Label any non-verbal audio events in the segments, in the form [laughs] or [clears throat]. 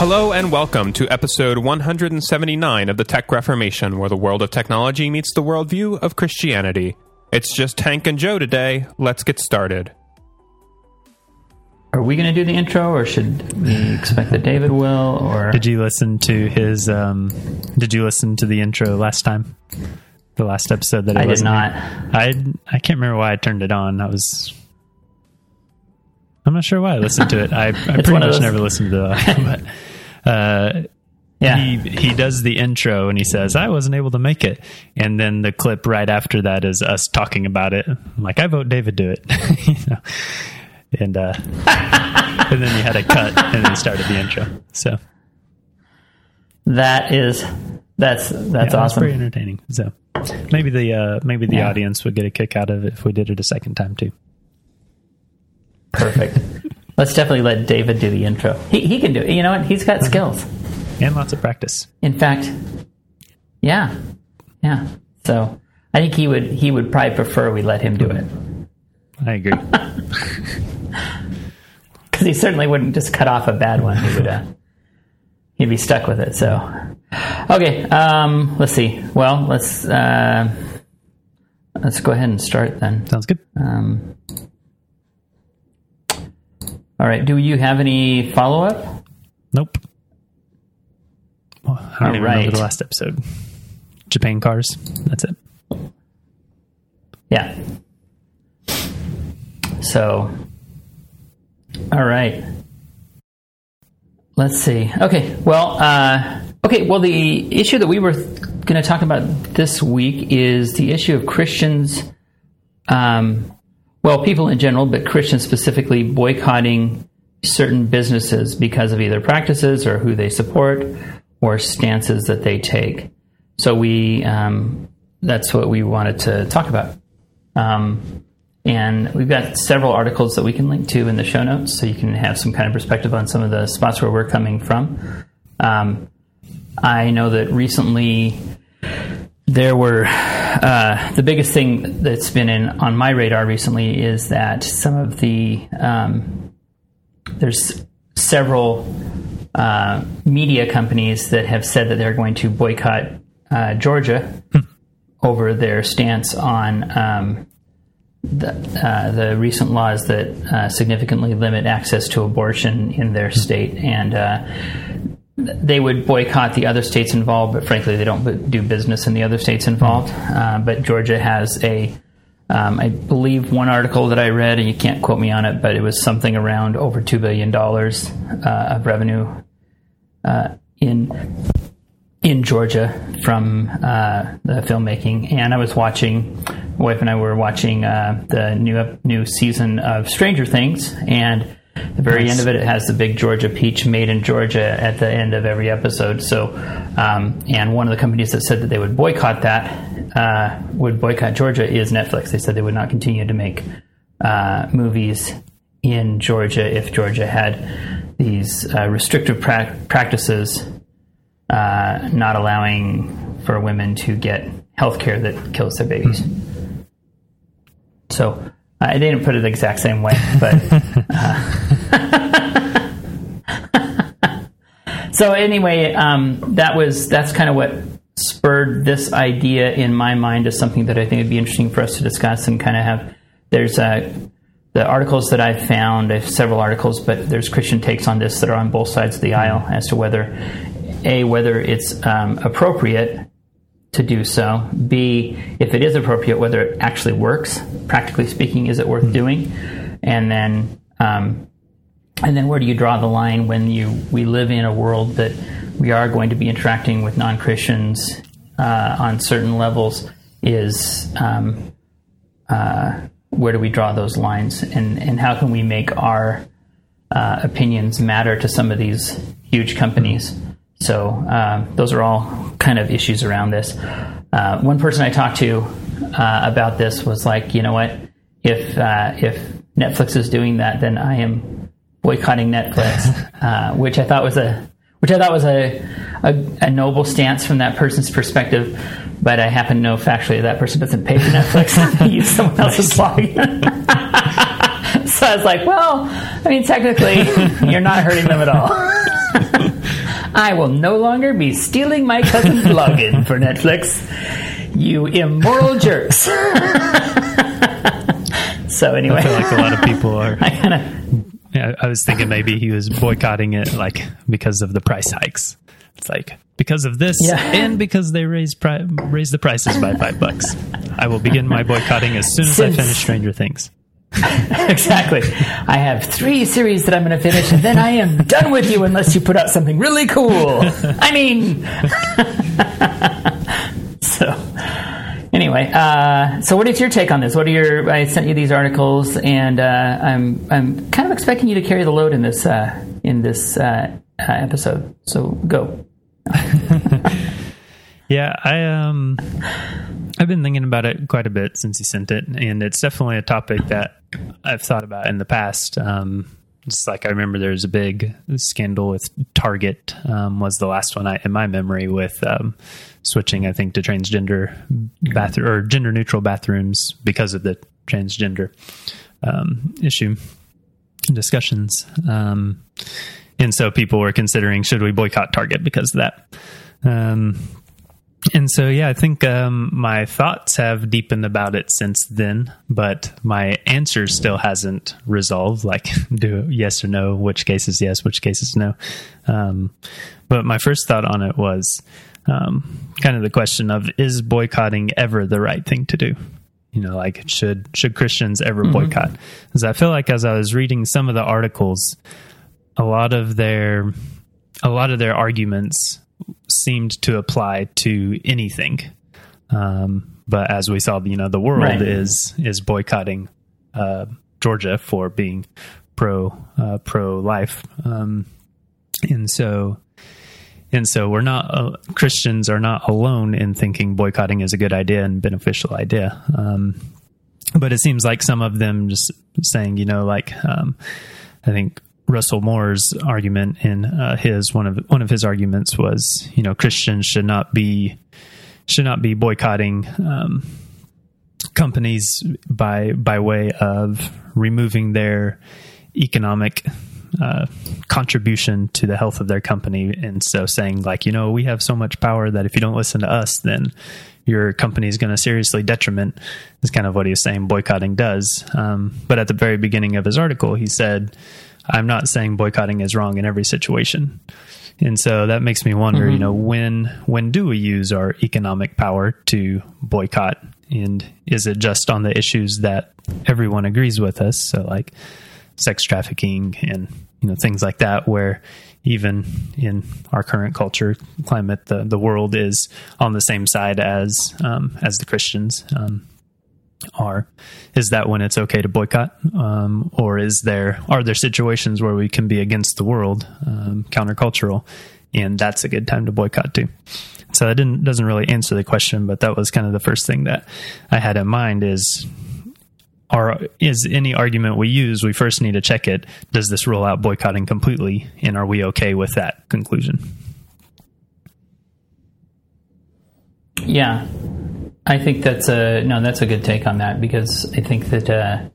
Hello and welcome to episode 179 of the Tech Reformation, where the world of technology meets the worldview of Christianity. It's just Hank and Joe today. Let's get started. Are we going to do the intro, or should we expect that David will? Or Did you listen to his? Um, did you listen to the intro last time? The last episode that I did wasn't here? I I can't remember why I turned it on. I was. I'm not sure why I listened to it. I, I pretty much those- never listened to the. [laughs] but, uh, Yeah, he he does the intro and he says, "I wasn't able to make it," and then the clip right after that is us talking about it. I'm like, "I vote David do it," [laughs] you know? and uh, [laughs] and then you had a cut and then started the intro. So that is that's that's yeah, it was pretty awesome. entertaining. So maybe the uh, maybe the Yeah. audience would get a kick out of it if we did it a second time too. Perfect. Let's definitely let David do the intro. He he can do it. You know what? He's got skills. And lots of practice. In fact, yeah, yeah. So I think he would he would probably prefer we let him do it I agree. [laughs] [laughs] because he certainly wouldn't just cut off a bad one. He would. Uh, he'd be stuck with it. So okay. Um, let's see. Well, let's uh, let's go ahead and start then. Sounds good. Um, all right. Do you have any follow up? Nope. Well, I don't You're remember right. the last episode. Japan cars. That's it. Yeah. So, all right. Let's see. Okay. Well, uh, okay. Well, the issue that we were going to talk about this week is the issue of Christians, um, well, people in general, but Christians specifically boycotting certain businesses because of either practices or who they support or stances that they take. So we, um, that's what we wanted to talk about. Um, and we've got several articles that we can link to in the show notes so you can have some kind of perspective on some of the spots where we're coming from. Um, I know that recently there were uh, the biggest thing that's been in on my radar recently is that some of the um, there's several uh, media companies that have said that they're going to boycott uh, Georgia over their stance on um, the, uh, the recent laws that uh, significantly limit access to abortion in their state, and uh, they would boycott the other states involved, but frankly, they don't do business in the other states involved. Uh, but Georgia has a, um, I believe, one article that I read, and you can't quote me on it, but it was something around over two billion dollars uh, of revenue uh, in in Georgia from uh, the filmmaking, and I was watching. My wife and I were watching uh, the new new season of Stranger Things, and the very Nice. end of it, it has the big Georgia peach made in Georgia at the end of every episode. So, um, and one of the companies that said that they would boycott that uh, would boycott Georgia is Netflix. They said they would not continue to make uh, movies in Georgia if Georgia had these uh, restrictive pra- practices uh, not allowing for women to get health care that kills their babies. So uh, they didn't put it the exact same way, but. [laughs] uh, [laughs] so anyway, um, that was that's kind of what spurred this idea in my mind as something that I think would be interesting for us to discuss and kind of have. There's uh, the articles that I've found. I several articles, but there's Christian takes on this that are on both sides of the aisle as to whether a whether it's um, appropriate to do so. B, if it is appropriate, whether it actually works. Practically speaking, is it worth doing? And then, um, and then where do you draw the line when you we live in a world that we are going to be interacting with non Christians uh, on certain levels? Is um, uh, where do we draw those lines, and and how can we make our uh, opinions matter to some of these huge companies? So uh, those are all kind of issues around this. Uh, one person I talked to uh, about this was like, you know what? If if Netflix is doing that, then I am boycotting Netflix, [laughs] uh, which I thought was a which I thought was a, a a noble stance from that person's perspective. But I happen to know factually that person doesn't pay for Netflix; [laughs] [laughs] they use someone else's blog. so I was like, well, I mean, technically, you're not hurting them at all. I will no longer be stealing my cousin's login for Netflix. You immoral jerks. So anyway, I feel like a lot of people are. [laughs] I kind of Yeah, I was thinking maybe he was boycotting it like because of the price hikes. It's like because of this Yeah. and because they raised pri- raised the prices by five bucks. I will begin my boycotting as soon as Since- I finish Stranger Things. [laughs] exactly. I have three series that I'm going to finish, and then I am done with you unless you put out something really cool. I mean, [laughs] so anyway, uh, so what is your take on this? What are your? I sent you these articles, and uh, I'm I'm kind of expecting you to carry the load in this uh, in this uh, uh, episode. So go. [laughs] Yeah, I um I've been thinking about it quite a bit since you sent it, and it's definitely a topic that I've thought about in the past. Um, just like I remember, there was a big scandal with Target. Um, was the last one I, in my memory with um, switching, I think, to transgender bathroom or gender neutral bathrooms because of the transgender um, issue discussions. Um, and so people were considering should we boycott Target because of that. And so, yeah, I think um, my thoughts have deepened about it since then, but my answer still hasn't resolved. Like, [laughs] do yes or no, which cases yes, which cases no. Um, but my first thought on it was um, kind of the question of is boycotting ever the right thing to do? You know, like should should Christians ever boycott? Because I feel like as I was reading some of the articles, a lot of their a lot of their arguments seemed to apply to anything. Um, but as we saw, you know, the world Right. is is boycotting uh, Georgia for being pro uh, pro life, um, and so and so we're not uh, Christians are not alone in thinking boycotting is a good idea and beneficial idea. Um, but it seems like some of them just saying, you know, like um, I think Russell Moore's argument in uh, his one of one of his arguments was, you know, Christians should not be should not be boycotting um, companies by by way of removing their economic uh, contribution to the health of their company, and so saying like, you know, we have so much power that if you don't listen to us, then your company is going to seriously detriment. Is kind of what he was saying boycotting does. Um, but at the very beginning of his article, he said, "I'm not saying boycotting is wrong in every situation." And so that makes me wonder, you know, when when do we use our economic power to boycott? And is it just on the issues that everyone agrees with us? So like sex trafficking and you know things like that where even in our current culture climate the the world is on the same side as um, as the Christians um, are is that when it's okay to boycott um, or is there are there situations where we can be against the world um, countercultural and that's a good time to boycott too? So that didn't doesn't really answer the question but that was kind of the first thing that I had in mind is are is any argument we use we first need to check it. Does this rule out boycotting completely and are we okay with that conclusion? Yeah, I think that's a no. That's a good take on that because I think that uh,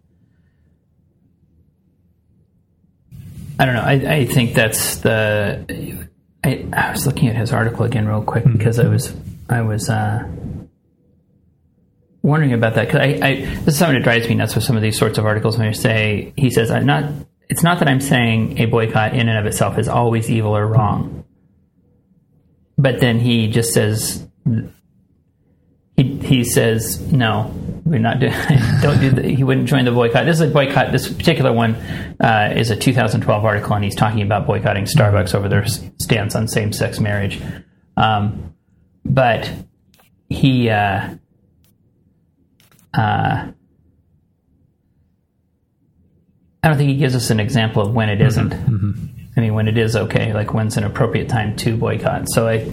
I don't know. I, I think that's the. I, I was looking at his article again real quick because I was I was uh, wondering about that because I, I this is something that drives me nuts with some of these sorts of articles when you say he says I'm not. It's not that I'm saying a boycott in and of itself is always evil or wrong, but then he just says he he says no, we're not doing. [laughs] don't do. The, he wouldn't join the boycott. This is a boycott. This particular one uh, is a 2012 article, and he's talking about boycotting Starbucks over their stance on same-sex marriage. Um, but he. Uh, uh, I don't think he gives us an example of when it isn't. I mean, when it is okay, like when's an appropriate time to boycott. So I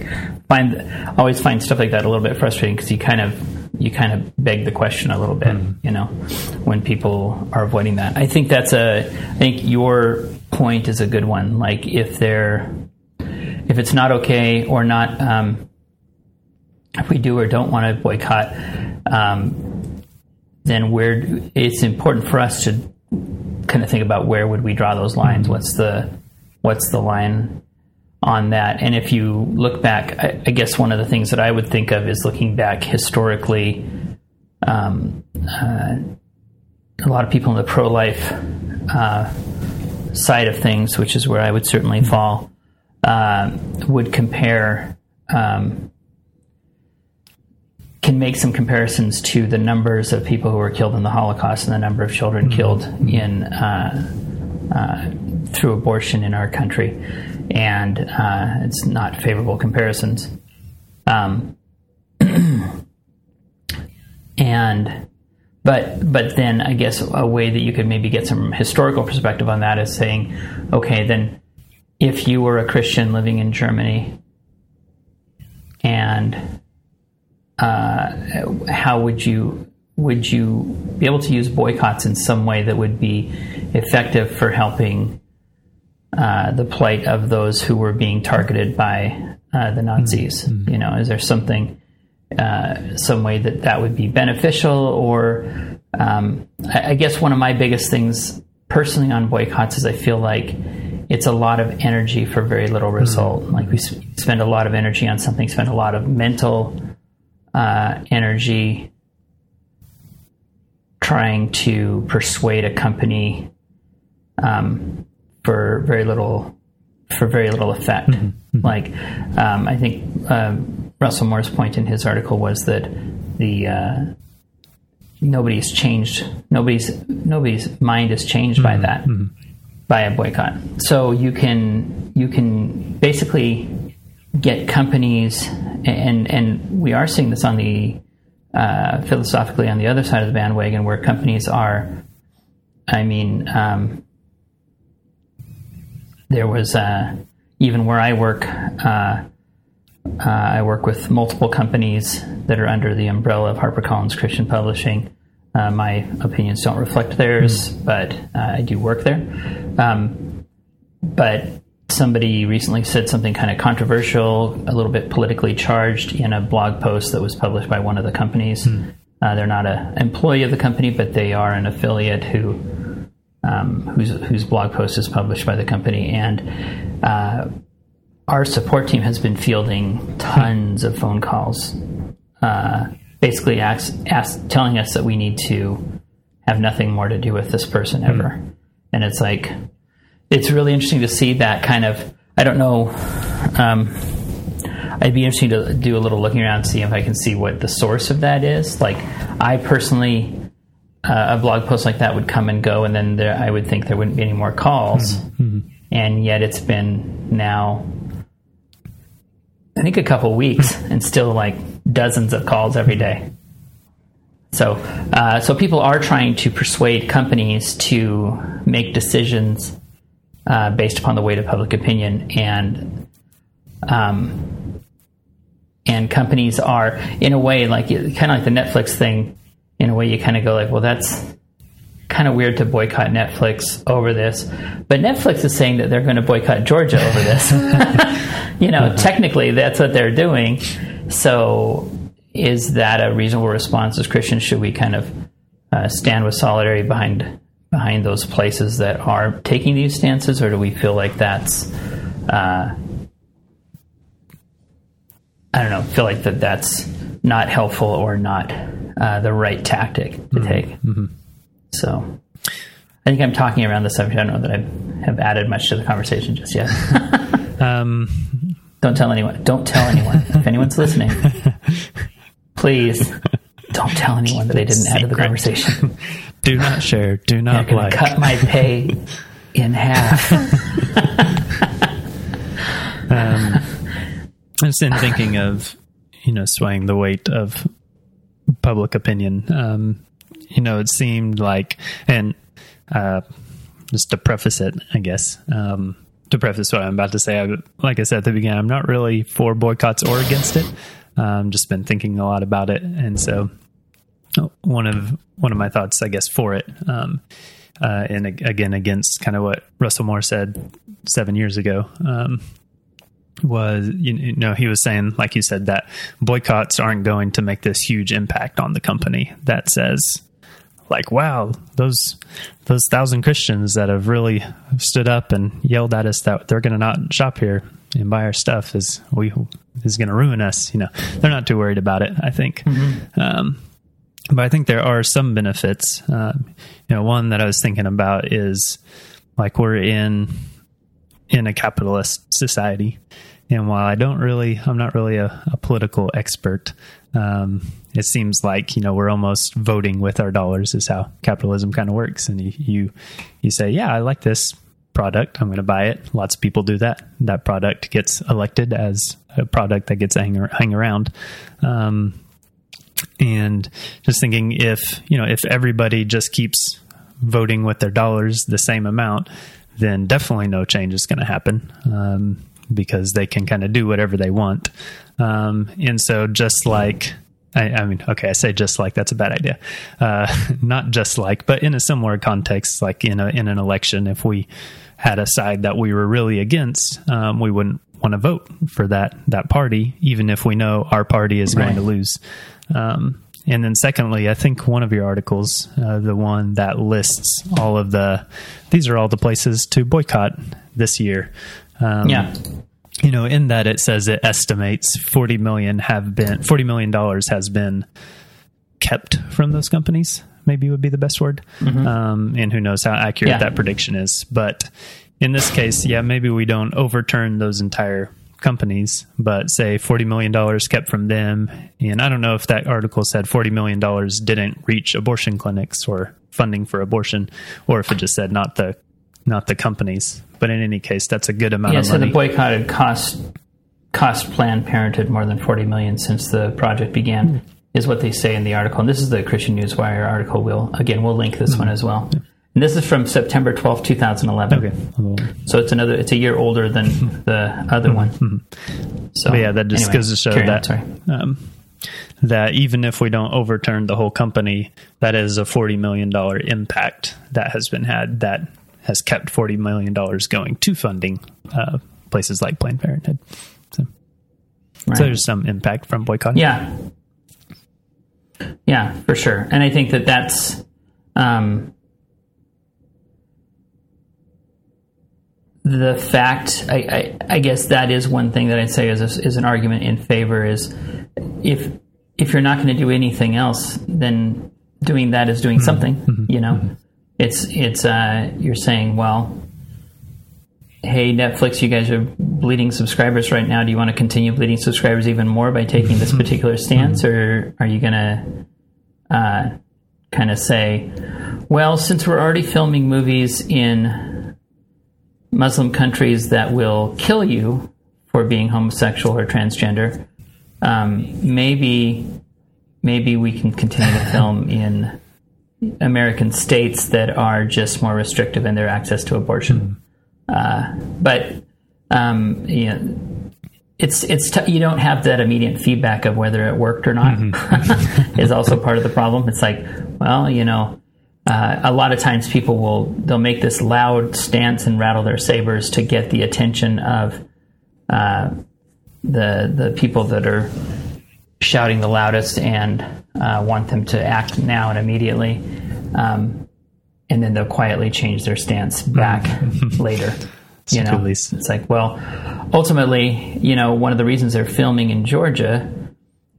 find always find stuff like that a little bit frustrating because you kind of you kind of beg the question a little bit, you know, when people are avoiding that. I think that's a. I think your point is a good one. Like if they're if it's not okay or not, um, if we do or don't want to boycott, um, then where it's important for us to kind of think about where would we draw those lines. What's the what's the line on that. And if you look back, I, I, guess one of the things that I would think of is looking back historically. Um, uh, a lot of people in the pro life uh, side of things, which is where I would certainly fall, uh, would compare. Um, can make some comparisons to the numbers of people who were killed in the Holocaust and the number of children mm-hmm. killed in uh, uh, through abortion in our country and uh, it's not favorable comparisons. Um, [clears throat] and but but then I guess a way that you could maybe get some historical perspective on that is saying, okay, then if you were a Christian living in Germany, and uh, how would you would you be able to use boycotts in some way that would be effective for helping uh, the plight of those who were being targeted by uh, the Nazis. Mm-hmm. You know, is there something, uh, some way that that would be beneficial? Or um, I, I, guess one of my biggest things personally on boycotts is I feel like it's a lot of energy for very little mm-hmm. result. Mm-hmm. Like we spend a lot of energy on something, spend a lot of mental uh, energy trying to persuade a company um, for very little for very little effect. Mm-hmm. mm-hmm. Like um, I think um, Russell Moore's point in his article was that the uh, nobody's changed nobody's nobody's mind is changed mm-hmm. by that mm-hmm. by a boycott. So you can you can basically get companies and and we are seeing this on the uh, philosophically on the other side of the bandwagon where companies are I mean um, there was uh, even where I work. Uh, uh, I work with multiple companies that are under the umbrella of HarperCollins Christian Publishing. Uh, my opinions don't reflect theirs, mm but uh, I do work there. Um, but somebody recently said something kind of controversial, a little bit politically charged in a blog post that was published by one of the companies. mm they're not an employee of the company, but they are an affiliate who um, whose whose blog post is published by the company, and uh, our support team has been fielding tons of phone calls, uh, basically ask, ask, telling us that we need to have nothing more to do with this person hmm. ever, mm. and it's like it's really interesting to see that kind of. I don't know. Um, I'd be interesting to do a little looking around and see if I can see what the source of that is. Like, I personally uh, a blog post like that would come and go, and then there, I would think there wouldn't be any more calls. Mm-hmm. And yet it's been now, I think, a couple weeks, [laughs] and still like dozens of calls every day. So, uh, so people are trying to persuade companies to make decisions uh, based upon the weight of public opinion, and um, and companies are, in a way, like kind of like the Netflix thing in a way you kind of go like, well, that's kind of weird to boycott Netflix over this. But Netflix is saying that they're going to boycott Georgia over this. [laughs] you know, uh-huh. technically that's what they're doing. So is that a reasonable response as Christians? Should we kind of uh, stand with solidarity behind behind those places that are taking these stances, or do we feel like that's uh, I don't know, feel like that that's not helpful or not uh, the right tactic to mm-hmm. take. Mm-hmm. So I think I'm talking around the subject. I don't know that I have added much to the conversation just yet. [laughs] um, don't tell anyone. Don't tell anyone. [laughs] if anyone's listening, please don't tell anyone that they didn't add to the conversation. [laughs] Do not share. Do not like. Cut my pay in half. um, just in thinking of you know swaying the weight of public opinion. Um, you know, it seemed like, and uh, just to preface it, I guess, um, to preface what I'm about to say, I, like I said at the beginning, I'm not really for boycotts or against it. Um, just been thinking a lot about it, and so one of one of my thoughts, I guess, for it, um, uh, and again against kind of what Russell Moore said seven years ago, um, was you know he was saying like you said that boycotts aren't going to make this huge impact on the company that says like, wow, those those thousand Christians that have really stood up and yelled at us that they're going to not shop here and buy our stuff is we is going to ruin us. You know, they're not too worried about it. I think. Mm-hmm. Um, but I think there are some benefits. Uh, you know, one that I was thinking about is like we're in in a capitalist society, and while I don't really, I'm not really a, a political expert. Um, it seems like you know we're almost voting with our dollars is how capitalism kind of works. And you, you you say yeah i like this product. I'm going to buy it. Lots of people do that. That product gets elected as a product that gets hang, hang around. Um, and just thinking if you know if everybody just keeps voting with their dollars the same amount then definitely no change is going to happen um, because they can kind of do whatever they want. Um, and so, just like, I, I, mean, okay, I say just like that's a bad idea. Uh, [laughs] not just like, but in a similar context, like in a in an election, if we had a side that we were really against, um, we wouldn't want to vote for that that party, even if we know our party is going to lose. Um, and then, secondly, I think one of your articles, uh, the one that lists all of the, these are all the places to boycott this year. Um, yeah. You know, in that it says it estimates 40 million have been, $40 million has been kept from those companies, maybe would be the best word. Mm-hmm. Um, and who knows how accurate yeah. that prediction is. But in this case, yeah, maybe we don't overturn those entire companies, but say $40 million kept from them. And I don't know if that article said $40 million didn't reach abortion clinics or funding for abortion, or if it just said not the not the companies. But in any case, that's a good amount yeah, of money. Yeah, so the boycotted cost cost Planned Parenthood more than 40 million since the project began, mm-hmm. is what they say in the article. And this is the Christian Newswire article. We'll again we'll link this mm-hmm. one as well. Yeah. And this is from September 12, 2011. Okay. So it's another it's a year older than [laughs] the other one. Mm-hmm. So but yeah, that just anyway, goes to show that um, that even if we don't overturn the whole company, that is a $40 million impact that has been had that has kept $40 million going to funding uh, places like Planned Parenthood. So, right. so there's some impact from boycotting. Yeah. Yeah, for sure. And I think that that's. Um, the fact, I, I, I, guess that is one thing that I'd say is, a, is an argument in favor is if if you're not going to do anything else, then doing that is doing mm-hmm. something. Mm-hmm. You know, mm-hmm. it's it's uh, you're saying, well, hey Netflix, you guys are bleeding subscribers right now. Do you want to continue bleeding subscribers even more by taking this mm-hmm. particular stance, mm-hmm. or are you going to uh, kind of say, well, since we're already filming movies in Muslim countries that will kill you for being homosexual or transgender, um, maybe maybe we can continue to [laughs] film in American states that are just more restrictive in their access to abortion. Mm-hmm. Uh, but um, you know, it's it's t- you don't have that immediate feedback of whether it worked or not. Mm-hmm. [laughs] is also part of the problem. It's like, well, you know, uh, a lot of times people will they'll make this loud stance and rattle their sabers to get the attention of uh, the the people that are shouting the loudest and uh, want them to act now and immediately, um, and then they'll quietly change their stance back [laughs] later. You know, it's like well, ultimately, you know, one of the reasons they're filming in Georgia.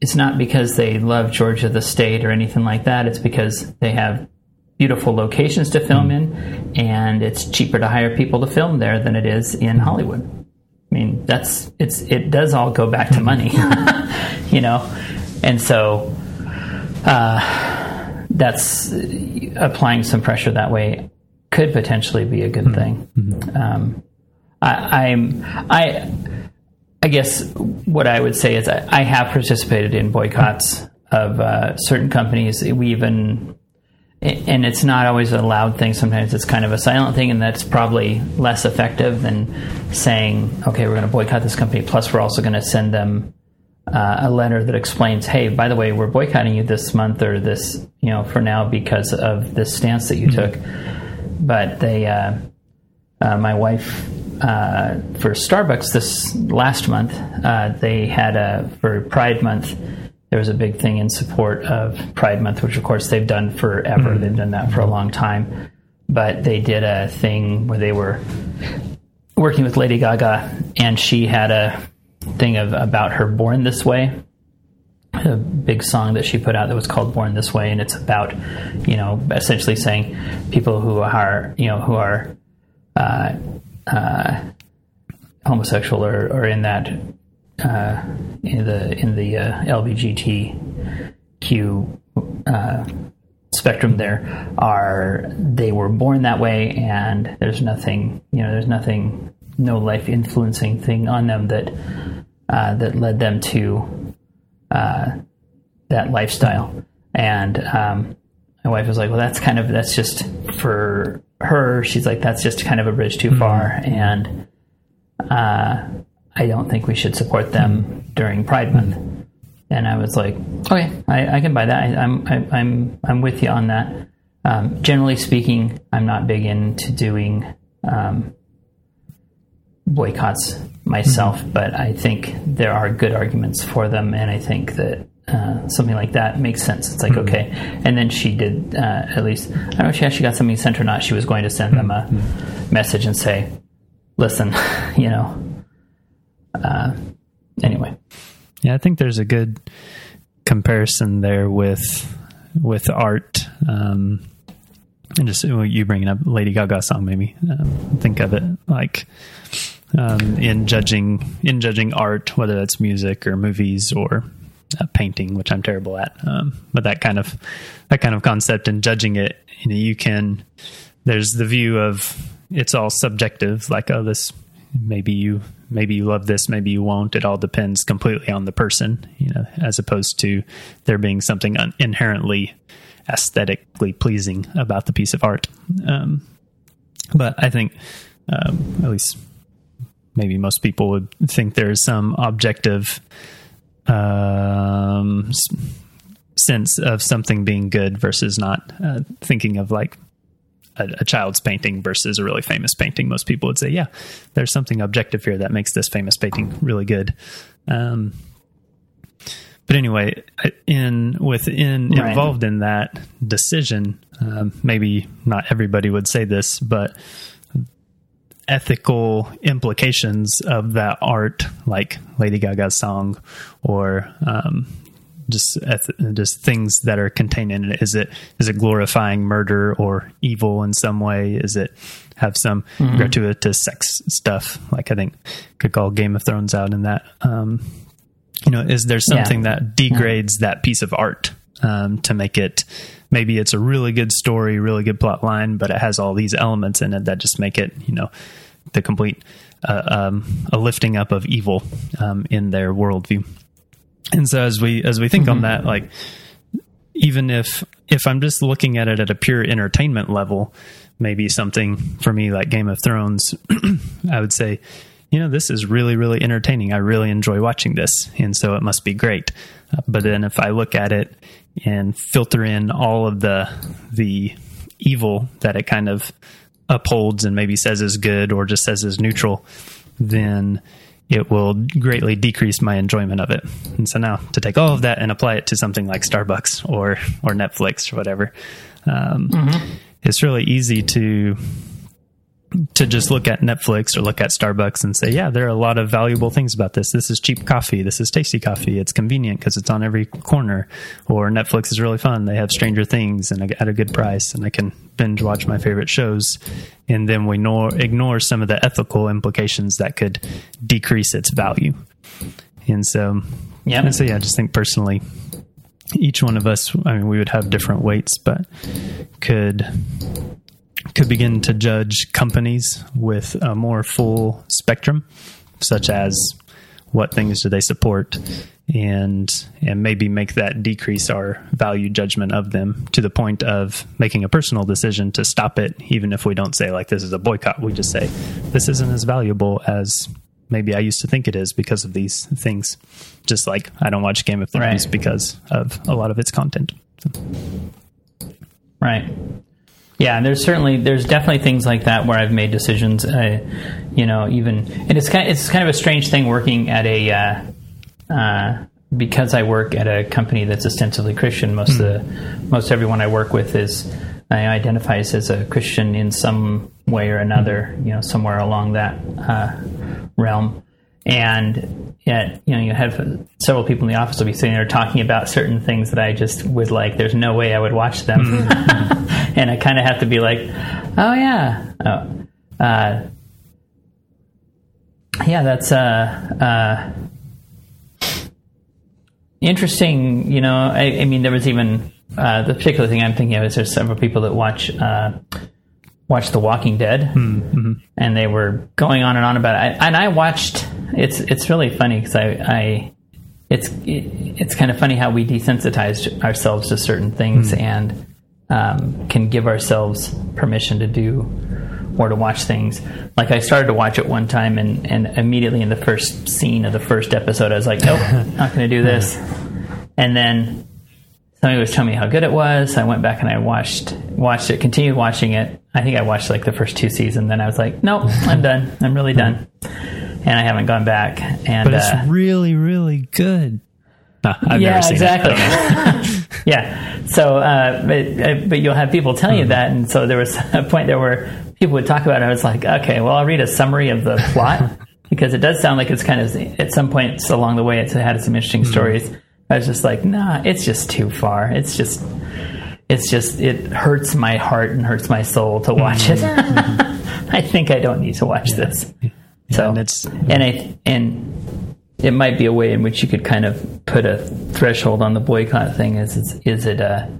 It's not because they love Georgia the state or anything like that. It's because they have beautiful locations to film in, and it's cheaper to hire people to film there than it is in Hollywood. I mean, that's it's it does all go back to money, [laughs] [laughs] you know, and so uh, that's applying some pressure that way could potentially be a good mm-hmm. thing. Mm-hmm. Um, I, I'm I. I guess what I would say is I, I have participated in boycotts of uh, certain companies. We even and it's not always a loud thing. Sometimes it's kind of a silent thing, and that's probably less effective than saying, "Okay, we're going to boycott this company." Plus, we're also going to send them uh, a letter that explains, "Hey, by the way, we're boycotting you this month or this, you know, for now because of this stance that you mm-hmm. took." But they, uh, uh, my wife, uh, for Starbucks this last month, uh, they had a for Pride Month there was a big thing in support of Pride Month, which of course they've done forever. Mm-hmm. They've done that for a long time. But they did a thing where they were working with Lady Gaga, and she had a thing of about her born this way. A big song that she put out that was called "Born This Way," and it's about, you know, essentially saying people who are, you know, who are uh, uh, homosexual or, or in that uh, in the in the uh, LGBTQ uh, spectrum there are they were born that way and there's nothing you know there's nothing no life influencing thing on them that uh, that led them to uh, that lifestyle. And um, my wife was like well that's kind of that's just for her. She's like that's just kind of a bridge too mm-hmm. far. And uh, I don't think we should support them during Pride Month. And I was like, okay, I, I can buy that. I, am I'm, I'm I'm with you on that. Um, generally speaking, I'm not big into doing um, boycotts myself, mm-hmm. but I think there are good arguments for them, and I think that uh, something like that makes sense. It's like mm-hmm. okay, and then she did uh, at least I don't know if she actually got something sent or not. She was going to send them a mm-hmm. message and say, "Listen, [laughs] you know, uh, anyway. Yeah, I think there's a good comparison there with with art. Um, and just you bringing up Lady Gaga song made me um, think of it like um, in judging in judging art, whether that's music or movies or uh, painting, which I'm terrible at. Um, but that kind of that kind of concept in judging it, you know, you can. There's the view of it's all subjective, like oh, this maybe you maybe you love this, maybe you won't. It all depends completely on the person, you know, as opposed to there being something un- inherently aesthetically pleasing about the piece of art. Um, but I think, um, at least maybe most people would think there is some objective um, sense of something being good versus not uh, thinking of like a, a, child's painting versus a really famous painting, most people would say, yeah, there's something objective here that makes this famous painting really good. Um, but anyway, in within right. involved in that decision, um, maybe not everybody would say this, but ethical implications of that art, like Lady Gaga's song or um, just just things that are contained in it. Is it is it glorifying murder or evil in some way? Is it have some mm-hmm. gratuitous sex stuff? Like I think could call Game of Thrones out in that. Um, you know, is there something yeah. that degrades yeah. that piece of art um, to make it? Maybe it's a really good story, really good plot line, but it has all these elements in it that just make it, you know, the complete uh, um, a lifting up of evil um, in their worldview and so as we as we think mm-hmm. on that like even if if i'm just looking at it at a pure entertainment level maybe something for me like game of thrones [clears throat] i would say you know this is really really entertaining. I really enjoy watching this. And so it must be great. Uh, but then if i look at it and filter in all of the the evil that it kind of upholds and maybe says is good or just says is neutral then it will greatly decrease my enjoyment of it. And so now to take all of that and apply it to something like Starbucks or or Netflix or whatever, um, mm-hmm. it's really easy to to just look at Netflix or look at Starbucks and say, yeah, there are a lot of valuable things about this. This is cheap coffee. This is tasty coffee. It's convenient because it's on every corner. Or Netflix is really fun. They have Stranger Things and at a good price, and I can binge watch my favorite shows. And then we ignore, ignore some of the ethical implications that could decrease its value. And so, yeah. And so, yeah, I just think personally, each one of us, I mean, we would have different weights, but could could begin to judge companies with a more full spectrum, such as what things do they support, and and maybe make that decrease our value judgment of them to the point of making a personal decision to stop it, even if we don't say like this is a boycott. We just say this isn't as valuable as maybe I used to think it is because of these things. Just like I don't watch Game of Thrones right. because of a lot of its content. Right. Yeah, and there's certainly there's definitely things like that where I've made decisions. Uh, you know, even and it's kind of, it's kind of a strange thing working at a uh, uh, because I work at a company that's ostensibly Christian, most mm. of the, most everyone I work with is identifies as a Christian in some way or another, you know, somewhere along that uh, realm. And yet, you know, you have several people in the office will be sitting there talking about certain things that I just was like. There's no way I would watch them, mm-hmm. [laughs] and I kind of have to be like, oh yeah, oh, uh, yeah, that's uh, uh, interesting. You know, I, I mean, there was even uh, the particular thing I'm thinking of is there's several people that watch uh, watch The Walking Dead, hmm, mm-hmm. and they were going on and on about it. I, and I watched. It's it's really funny because I, I it's it, it's kind of funny how we desensitize ourselves to certain things mm. and um, can give ourselves permission to do or to watch things. Like I started to watch it one time, and, and immediately in the first scene of the first episode, I was like, nope, [laughs] not going to do this. And then somebody was telling me how good it was. I went back and I watched watched it, continued watching it. I think I watched like the first two seasons. Then I was like, nope, I'm [laughs] done. I'm really done, and I haven't gone back. And but it's uh, really, really good. I've yeah, exactly. [laughs] yeah. So, uh, but uh, but you'll have people tell you mm-hmm. that, and so there was [laughs] a point there where people would talk about it. I was like, okay, well, I'll read a summary of the plot [laughs] because it does sound like it's kind of at some points along the way it's had some interesting mm-hmm. stories. I was just like, nah, it's just too far. It's just, it's just, it hurts my heart and hurts my soul to watch mm-hmm. it. I think I don't need to watch yeah. this. So, and, it's, and I, and it might be a way in which you could kind of put a threshold on the boycott thing. Is, is, is it a,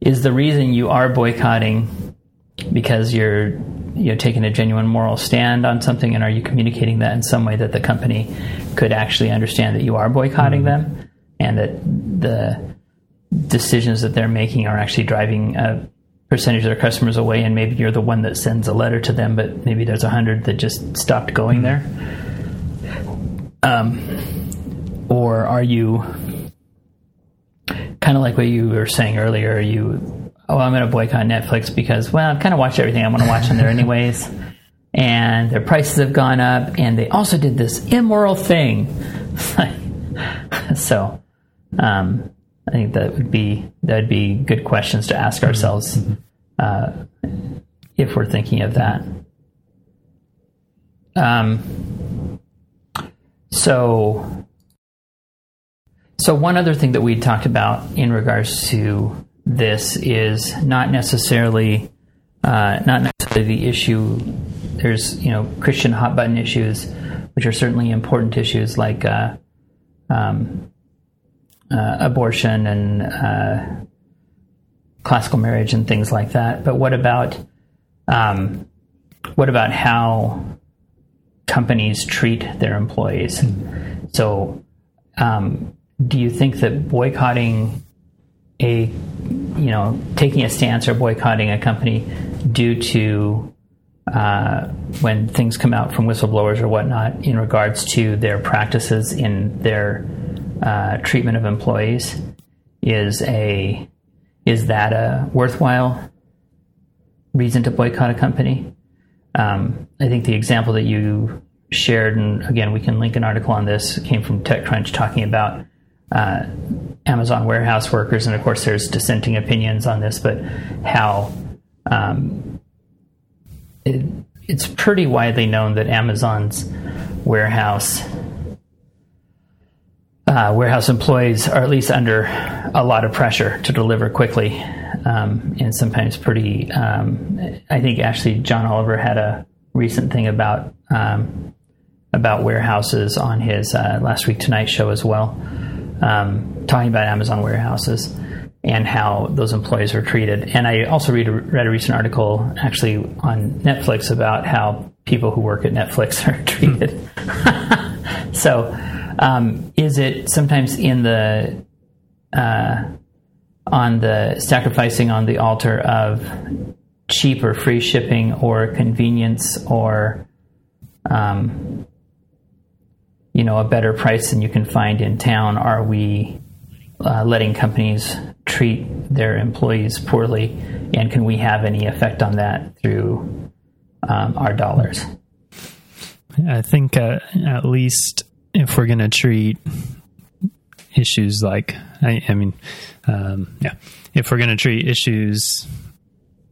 is the reason you are boycotting because you're you know taking a genuine moral stand on something and are you communicating that in some way that the company could actually understand that you are boycotting mm-hmm. them and that the decisions that they're making are actually driving a percentage of their customers away and maybe you're the one that sends a letter to them but maybe there's a hundred that just stopped going there. Um, or are you kind of like what you were saying earlier are you oh i'm going to boycott netflix because well i've kind of watched everything i want to watch on there anyways. And their prices have gone up and they also did this immoral thing. [laughs] So um, I think that would be that would be good questions to ask ourselves uh, if we're thinking of that. Um, so, so one other thing that we talked about in regards to this is not necessarily uh, not necessarily the issue. There's you know Christian hot button issues, which are certainly important issues like uh, um, uh, abortion and uh, classical marriage and things like that. But what about um, what about how companies treat their employees? Mm-hmm. So, um, do you think that boycotting a you know taking a stance or boycotting a company due to uh, when things come out from whistleblowers or whatnot in regards to their practices in their uh, treatment of employees is a is that a worthwhile reason to boycott a company? Um, I think the example that you shared, and again, we can link an article on this, came from TechCrunch talking about uh, Amazon warehouse workers, and of course, there's dissenting opinions on this, but how um, it, it's pretty widely known that Amazon's warehouse uh, warehouse employees are at least under a lot of pressure to deliver quickly, um, and sometimes pretty. Um, I think actually John Oliver had a recent thing about um, about warehouses on his uh, last week tonight show as well, um, talking about Amazon warehouses and how those employees are treated. And I also read a, read a recent article actually on Netflix about how people who work at Netflix [laughs] are treated. [laughs] so um, is it sometimes in the uh, on the sacrificing on the altar of cheap or free shipping or convenience or um, you know a better price than you can find in town? Are we uh, letting companies treat their employees poorly, and can we have any effect on that through um, our dollars? I think uh, at least if we're going to treat issues like I, I mean, um, yeah, if we're going to treat issues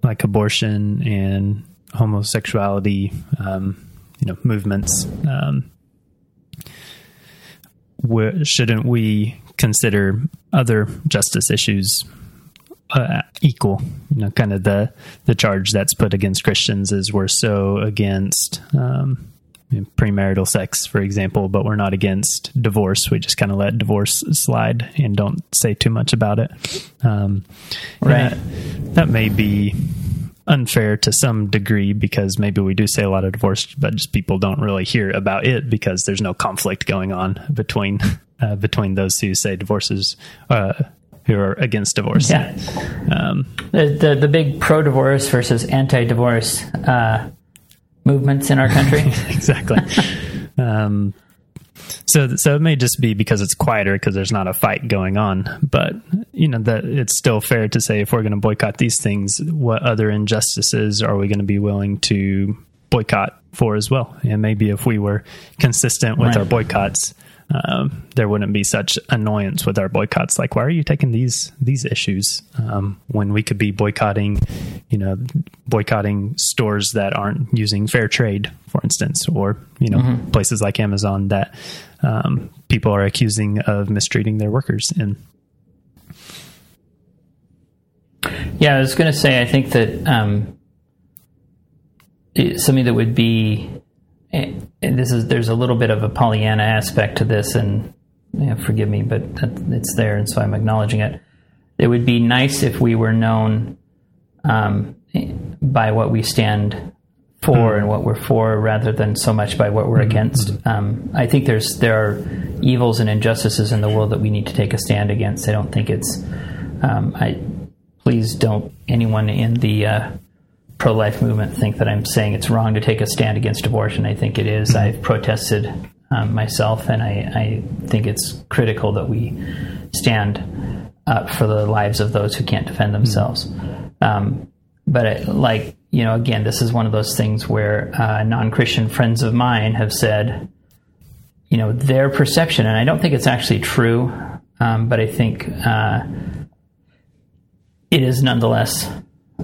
like abortion and homosexuality, um, you know, movements, um, shouldn't we consider other justice issues uh, equal? You know, kind of the the charge that's put against Christians is we're so against um, premarital sex, for example, but we're not against divorce. We just kind of let divorce slide and don't say too much about it. Um, right. That, that, may be unfair to some degree because maybe we do say a lot of divorce, but just people don't really hear about it because there's no conflict going on between uh, between those who say divorces. Uh, who are against divorce? Yeah, um, the, the, the big pro divorce versus anti divorce uh, movements in our country. [laughs] exactly. um, so, so it may just be because it's quieter because there's not a fight going on. But you know that it's still fair to say if we're going to boycott these things, what other injustices are we going to be willing to boycott for as well? And maybe if we were consistent with right. our boycotts, um, there wouldn't be such annoyance with our boycotts. Like, why are you taking these these issues um, when we could be boycotting, you know, boycotting stores that aren't using fair trade, for instance, or you know, mm-hmm. places like Amazon that um, people are accusing of mistreating their workers in. Yeah, I was going to say, I think that um, something that would be and this is there's a little bit of a Pollyanna aspect to this, and you know, forgive me, but it's there, and so I'm acknowledging it. It would be nice if we were known um, by what we stand for mm. and what we're for, rather than so much by what we're mm-hmm. against. Um, I think there's there are evils and injustices in the world that we need to take a stand against. I don't think it's. Um, I please don't anyone in the uh, pro life movement think that I'm saying it's wrong to take a stand against abortion. I think it is. I've protested um, myself, and I, I, think it's critical that we stand up for the lives of those who can't defend themselves. Um, but it, like, you know, again, this is one of those things where uh, non Christian friends of mine have said, you know, their perception, and I don't think it's actually true, um, but I think uh, it is nonetheless.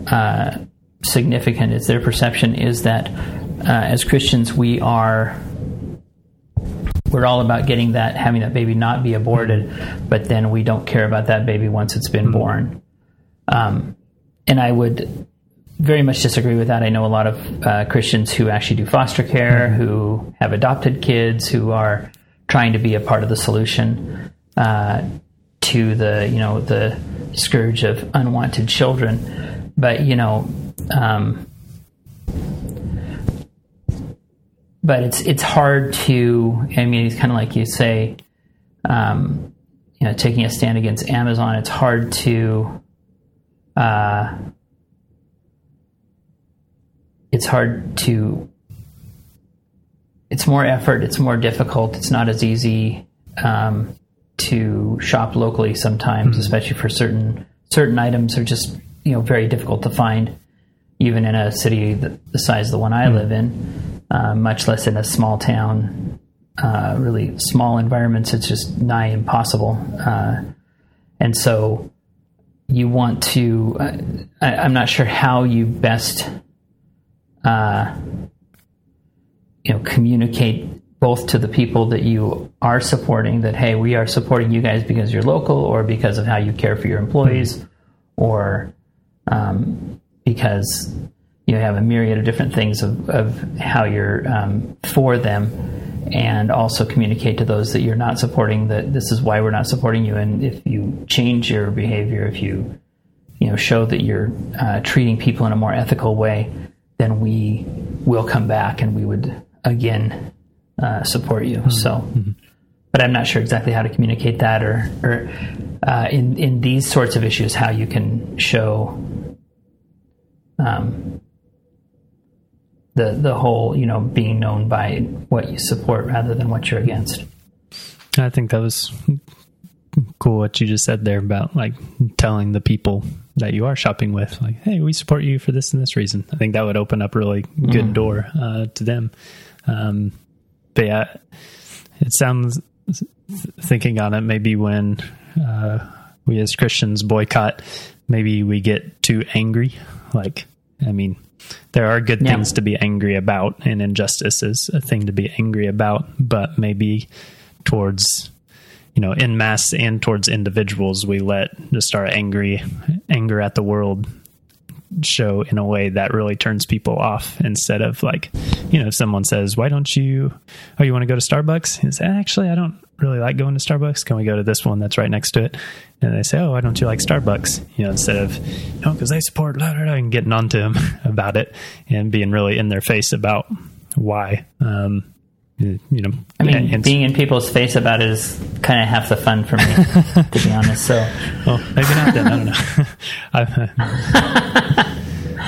Uh, significant is their perception is that uh, as Christians we are we're all about getting that having that baby not be aborted, but then we don't care about that baby once it's been mm-hmm. born. Um, and I would very much disagree with that. I know a lot of uh, Christians who actually do foster care, mm-hmm. who have adopted kids, who are trying to be a part of the solution uh, to the you know the scourge of unwanted children. But you know, um, but it's it's hard to. I mean, it's kind of like you say, um, you know, taking a stand against Amazon. It's hard to. Uh, it's hard to. It's more effort. It's more difficult. It's not as easy um, to shop locally sometimes, mm-hmm. especially for certain certain items are just you know very difficult to find even in a city the size of the one I hmm. live in, uh, much less in a small town, uh, really small environments. It's just nigh impossible. Uh, and so you want to, uh, I, am not sure how you best, uh, you know, communicate both to the people that you are supporting that, hey, we are supporting you guys because you're local or because of how you care for your employees or, um, because you have a myriad of different things of, of how you're um, for them and also communicate to those that you're not supporting that this is why we're not supporting you and if you change your behavior if you you know show that you're uh, treating people in a more ethical way then we will come back and we would again uh, support you mm-hmm. so mm-hmm. But i'm not sure exactly how to communicate that or or uh, in in these sorts of issues how you can show um, the the whole you know being known by what you support rather than what you're against. I think that was cool what you just said there about like telling the people that you are shopping with like hey we support you for this and this reason i think that would open up a really good mm. door uh, to them um, but yeah it sounds thinking on it, maybe when uh, we as Christians boycott, maybe we get too angry. Like, I mean, there are good Yeah. things to be angry about, and injustice is a thing to be angry about, but maybe towards you know in mass and towards individuals we let just our angry anger at the world show in a way that really turns people off instead of like you know if someone says why don't you oh you want to go to starbucks? And say actually i don't really like going to starbucks. Can we go to this one that's right next to it? And they say oh why don't you like starbucks? You know instead of no because they support blah, blah, blah, and getting on to them [laughs] about it and being really in their face about why um you know I mean, and- being in people's face about it is kind of half the fun for me, to be honest. So, [laughs] Well, maybe not then. I don't know. [laughs] I,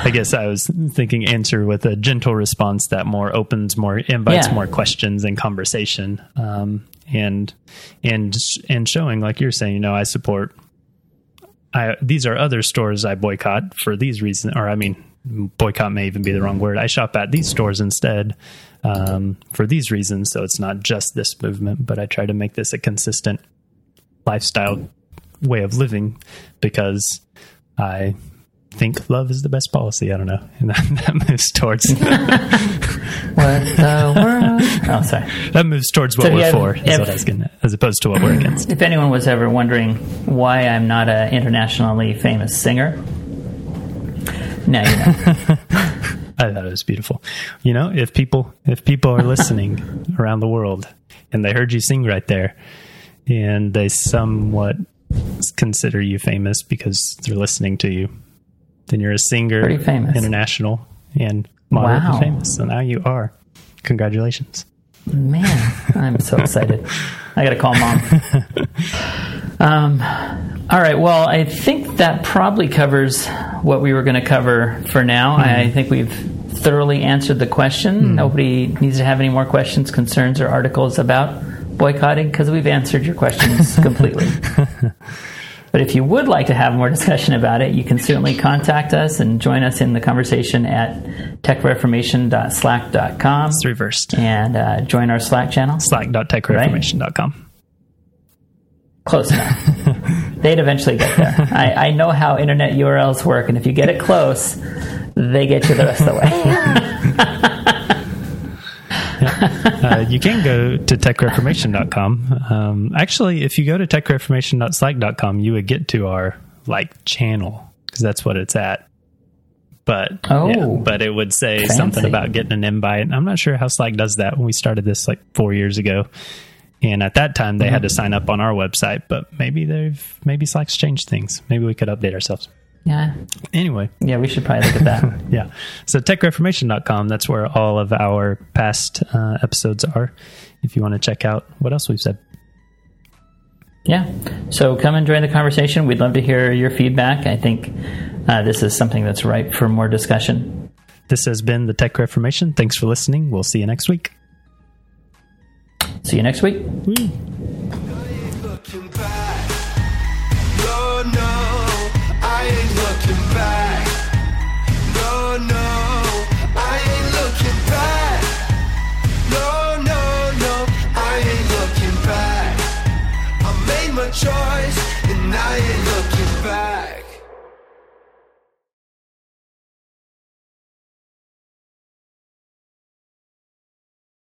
I guess I was thinking answer with a gentle response that more opens, more invites Yeah. more questions and conversation, um, and and and showing like you're saying, you know, I support. I these are other stores I boycott for these reasons, or I mean, boycott may even be the wrong word. I shop at these stores instead um, for these reasons, so it's not just this movement, but I try to make this a consistent lifestyle way of living because I think love is the best policy. I don't know. [laughs] And that, that moves towards [laughs] what the world? Oh, sorry. that moves towards what So, we're for, is if- what I was getting as opposed to what we're against. If anyone was ever wondering why I'm not an internationally famous singer, now you know. [laughs] I thought it was beautiful. You know, if people if people are listening [laughs] around the world and they heard you sing right there and they somewhat consider you famous because they're listening to you, then you're a singer, Pretty famous. international, and moderately Wow. famous. So now you are. Congratulations. Man, I'm so [laughs] excited. I got to call mom. [laughs] Um, all right. Well, I think that probably covers what we were going to cover for now. I think we've thoroughly answered the question. Nobody needs to have any more questions, concerns, or articles about boycotting because we've answered your questions [laughs] completely. But if you would like to have more discussion about it, you can certainly contact us and join us in the conversation at techreformation.slack.com It's reversed. and uh, join our Slack channel. Slack.techreformation.com. Close enough. [laughs] They'd eventually get there. [laughs] I, I know how internet URLs work, and if you get it close, they get you the rest of the way. [laughs] uh, you can go to techreformation.com. Um, actually, if you go to techreformation.slack.com, you would get to our like channel because that's what it's at. But Oh. yeah, but it would say Fancy. something about getting an invite. I'm not sure how Slack does that. When we started this like four years ago, and at that time they had to sign up on our website. But maybe they've maybe Slack's changed things. Maybe we could update ourselves. yeah, Anyway, yeah, we should probably look at that. [laughs] yeah. So techreformation.com, that's where all of our past uh, episodes are. If you want to check out what else we've said. Yeah. So come and join the conversation. We'd love to hear your feedback. I think uh, this is something that's ripe for more discussion. This has been the Tech Reformation. Thanks for listening. We'll see you next week. See you next week. no, I ain't looking back.